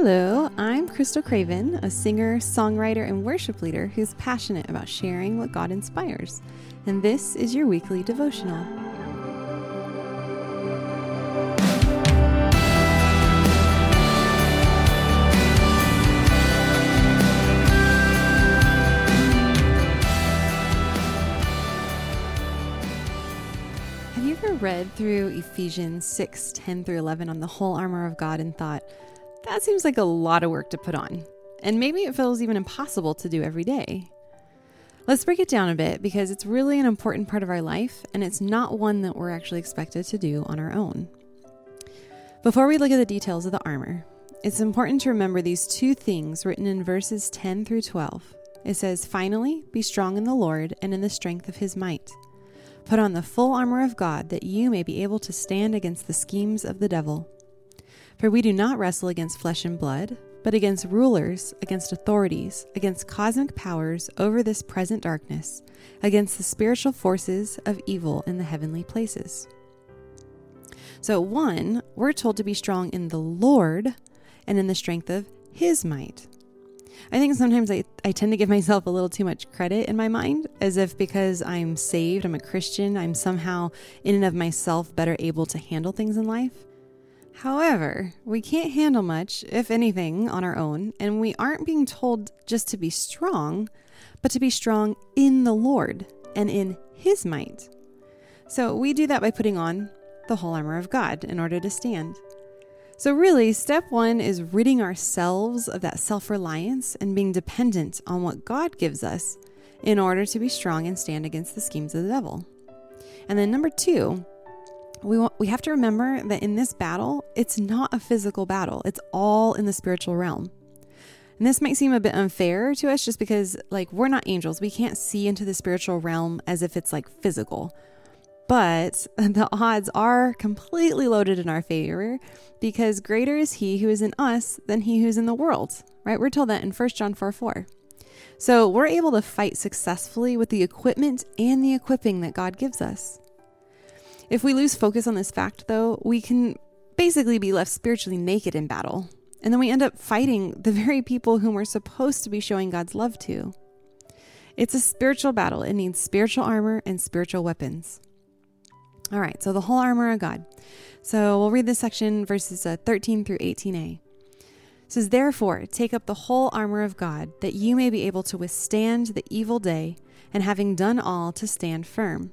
Hello, I'm Krystal Craven, a singer, songwriter, and worship leader who's passionate about sharing what God inspires. And this is your weekly devotional. Have you ever read through Ephesians 6 10 through 11 on the whole armor of God and thought, that seems like a lot of work to put on? And maybe it feels even impossible to do every day. Let's break it down a bit because it's really an important part of our life and it's not one that we're actually expected to do on our own. Before we look at the details of the armor, it's important to remember these two things written in verses 10 through 12. It says, Finally, be strong in the Lord and in the strength of his might. Put on the full armor of God that you may be able to stand against the schemes of the devil. For we do not wrestle against flesh and blood, but against rulers, against authorities, against cosmic powers over this present darkness, against the spiritual forces of evil in the heavenly places. So, one, we're told to be strong in the Lord and in the strength of his might. I think sometimes I, I tend to give myself a little too much credit in my mind, as if because I'm saved, I'm a Christian, I'm somehow in and of myself better able to handle things in life. However, we can't handle much, if anything, on our own, and we aren't being told just to be strong, but to be strong in the Lord and in His might. So we do that by putting on the whole armor of God in order to stand. So, really, step one is ridding ourselves of that self reliance and being dependent on what God gives us in order to be strong and stand against the schemes of the devil. And then, number two, we, want, we have to remember that in this battle, it's not a physical battle, it's all in the spiritual realm. And this might seem a bit unfair to us just because, like, we're not angels. We can't see into the spiritual realm as if it's like physical. But the odds are completely loaded in our favor because greater is he who is in us than he who's in the world, right? We're told that in 1 John 4 4. So we're able to fight successfully with the equipment and the equipping that God gives us. If we lose focus on this fact, though, we can basically be left spiritually naked in battle. And then we end up fighting the very people whom we're supposed to be showing God's love to. It's a spiritual battle. It needs spiritual armor and spiritual weapons. All right, so the whole armor of God. So we'll read this section, verses uh, 13 through 18a. It says, Therefore, take up the whole armor of God, that you may be able to withstand the evil day, and having done all, to stand firm.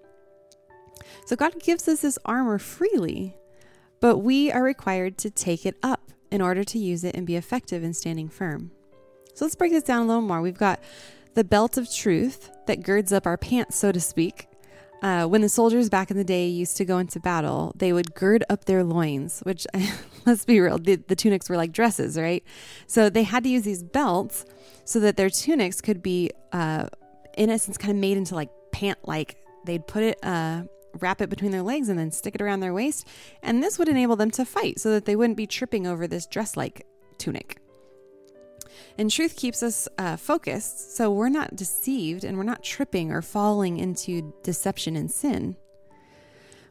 So God gives us this armor freely, but we are required to take it up in order to use it and be effective in standing firm. So let's break this down a little more. We've got the belt of truth that girds up our pants, so to speak, uh, when the soldiers back in the day used to go into battle, they would gird up their loins, which, let's be real, the, the, tunics were like dresses, right? So they had to use these belts so that their tunics could be, uh, in essence, kind of made into like pant like. They'd put it, uh, wrap it between their legs and then stick it around their waist. And this would enable them to fight so that they wouldn't be tripping over this dress like tunic. And truth keeps us uh, focused, so we're not deceived and we're not tripping or falling into deception and sin.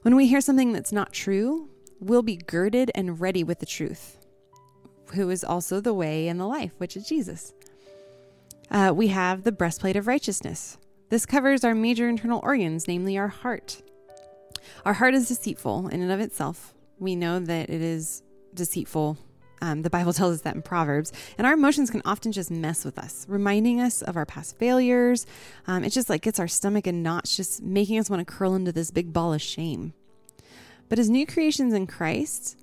When we hear something that's not true, we'll be girded and ready with the truth, who is also the way and the life, which is Jesus. Uh, we have the breastplate of righteousness. This covers our major internal organs, namely our heart. Our heart is deceitful in and of itself. We know that it is deceitful um, the Bible tells us that in Proverbs. And our emotions can often just mess with us, reminding us of our past failures. Um, it just like gets our stomach in knots, just making us want to curl into this big ball of shame. But as new creations in Christ,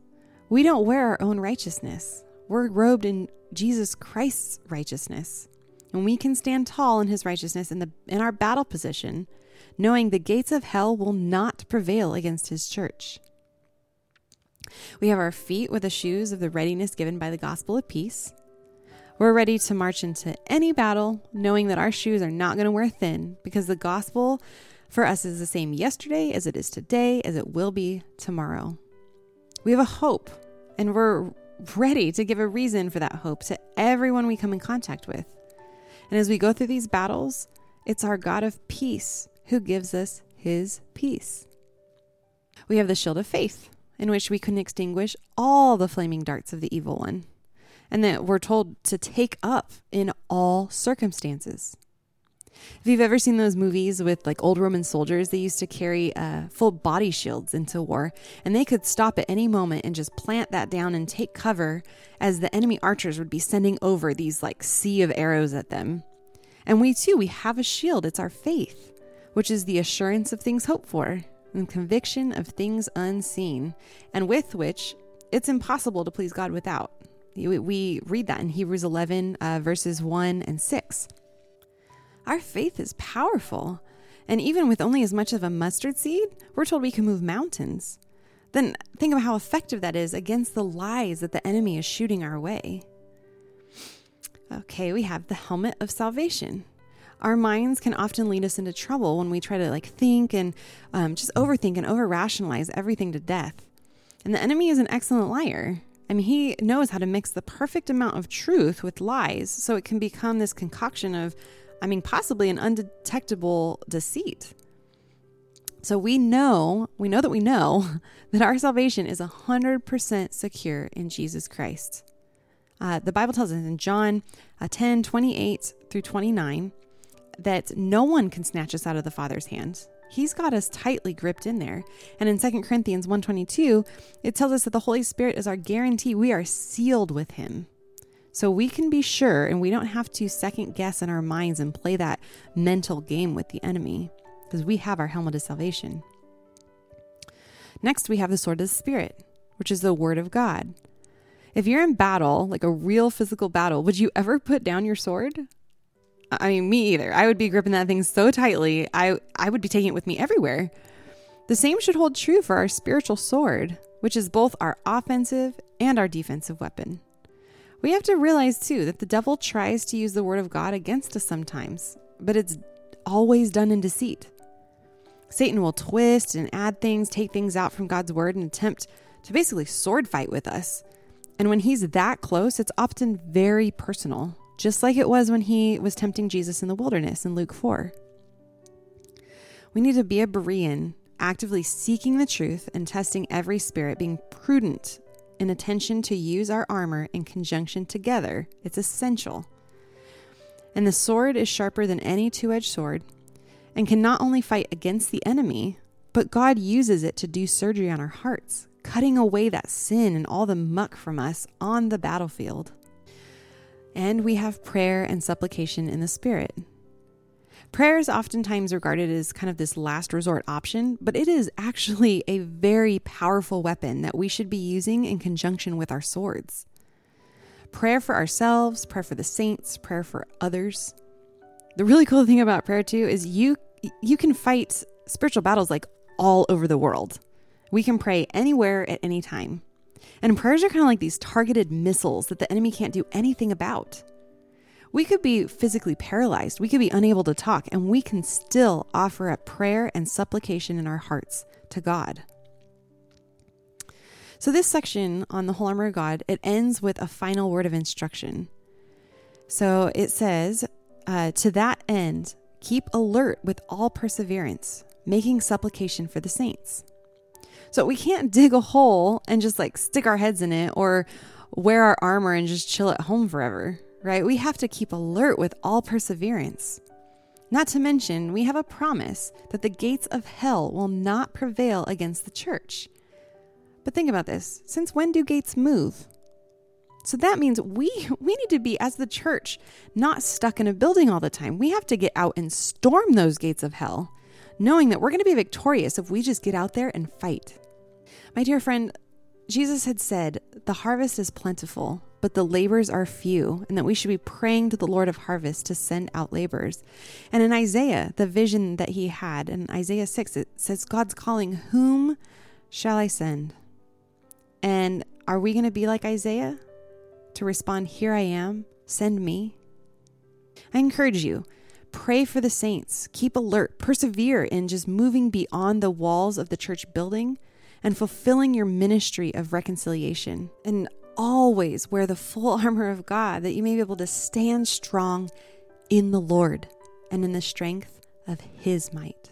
we don't wear our own righteousness. We're robed in Jesus Christ's righteousness. And we can stand tall in his righteousness in, the, in our battle position, knowing the gates of hell will not prevail against his church. We have our feet with the shoes of the readiness given by the gospel of peace. We're ready to march into any battle, knowing that our shoes are not going to wear thin because the gospel for us is the same yesterday as it is today, as it will be tomorrow. We have a hope, and we're ready to give a reason for that hope to everyone we come in contact with. And as we go through these battles, it's our God of peace who gives us his peace. We have the shield of faith, in which we can extinguish all the flaming darts of the evil one and that we're told to take up in all circumstances. If you've ever seen those movies with like old Roman soldiers, they used to carry uh, full body shields into war, and they could stop at any moment and just plant that down and take cover as the enemy archers would be sending over these like sea of arrows at them. And we too, we have a shield. It's our faith, which is the assurance of things hoped for and conviction of things unseen, and with which it's impossible to please God without. We read that in Hebrews 11, uh, verses 1 and 6. Our faith is powerful. And even with only as much of a mustard seed, we're told we can move mountains. Then think of how effective that is against the lies that the enemy is shooting our way. Okay, we have the helmet of salvation. Our minds can often lead us into trouble when we try to like think and um, just overthink and over rationalize everything to death. And the enemy is an excellent liar. I mean, he knows how to mix the perfect amount of truth with lies so it can become this concoction of, I mean, possibly an undetectable deceit. So we know, we know that we know that our salvation is 100% secure in Jesus Christ. Uh, the Bible tells us in John uh, 10 28 through 29 that no one can snatch us out of the Father's hand. He's got us tightly gripped in there. And in 2 Corinthians 1:22, it tells us that the Holy Spirit is our guarantee we are sealed with him. So we can be sure and we don't have to second guess in our minds and play that mental game with the enemy because we have our helmet of salvation. Next, we have the sword of the Spirit, which is the word of God. If you're in battle, like a real physical battle, would you ever put down your sword? I mean, me either. I would be gripping that thing so tightly, I, I would be taking it with me everywhere. The same should hold true for our spiritual sword, which is both our offensive and our defensive weapon. We have to realize, too, that the devil tries to use the word of God against us sometimes, but it's always done in deceit. Satan will twist and add things, take things out from God's word, and attempt to basically sword fight with us. And when he's that close, it's often very personal just like it was when he was tempting Jesus in the wilderness in Luke 4. We need to be a Berean, actively seeking the truth and testing every spirit, being prudent in attention to use our armor in conjunction together. It's essential. And the sword is sharper than any two edged sword and can not only fight against the enemy, but God uses it to do surgery on our hearts, cutting away that sin and all the muck from us on the battlefield and we have prayer and supplication in the Spirit. Prayer is oftentimes regarded as kind of this last resort option, but it is actually a very powerful weapon that we should be using in conjunction with our swords. Prayer for ourselves, prayer for the saints, prayer for others. The really cool thing about prayer too is you you can fight spiritual battles like all over the world. We can pray anywhere at any time. And prayers are kind of like these targeted missiles that the enemy can't do anything about. We could be physically paralyzed, we could be unable to talk, and we can still offer up prayer and supplication in our hearts to God. So this section on the whole armor of God, it ends with a final word of instruction. So it says, uh, to that end, keep alert with all perseverance, making supplication for the saints. So we can't dig a hole and just like stick our heads in it or wear our armor and just chill at home forever, right? We have to keep alert with all perseverance. Not to mention, we have a promise that the gates of hell will not prevail against the church. But think about this since when do gates move? So that means we we need to be as the church not stuck in a building all the time. We have to get out and storm those gates of hell knowing that we're going to be victorious if we just get out there and fight. My dear friend, Jesus had said, The harvest is plentiful, but the labors are few, and that we should be praying to the Lord of harvest to send out labors. And in Isaiah, the vision that he had, in Isaiah 6, it says, God's calling, Whom shall I send? And are we going to be like Isaiah to respond, Here I am, Send me. I encourage you pray for the saints, keep alert, persevere in just moving beyond the walls of the church building and fulfilling your ministry of reconciliation. And always wear the full armor of God that you may be able to stand strong in the Lord and in the strength of His might.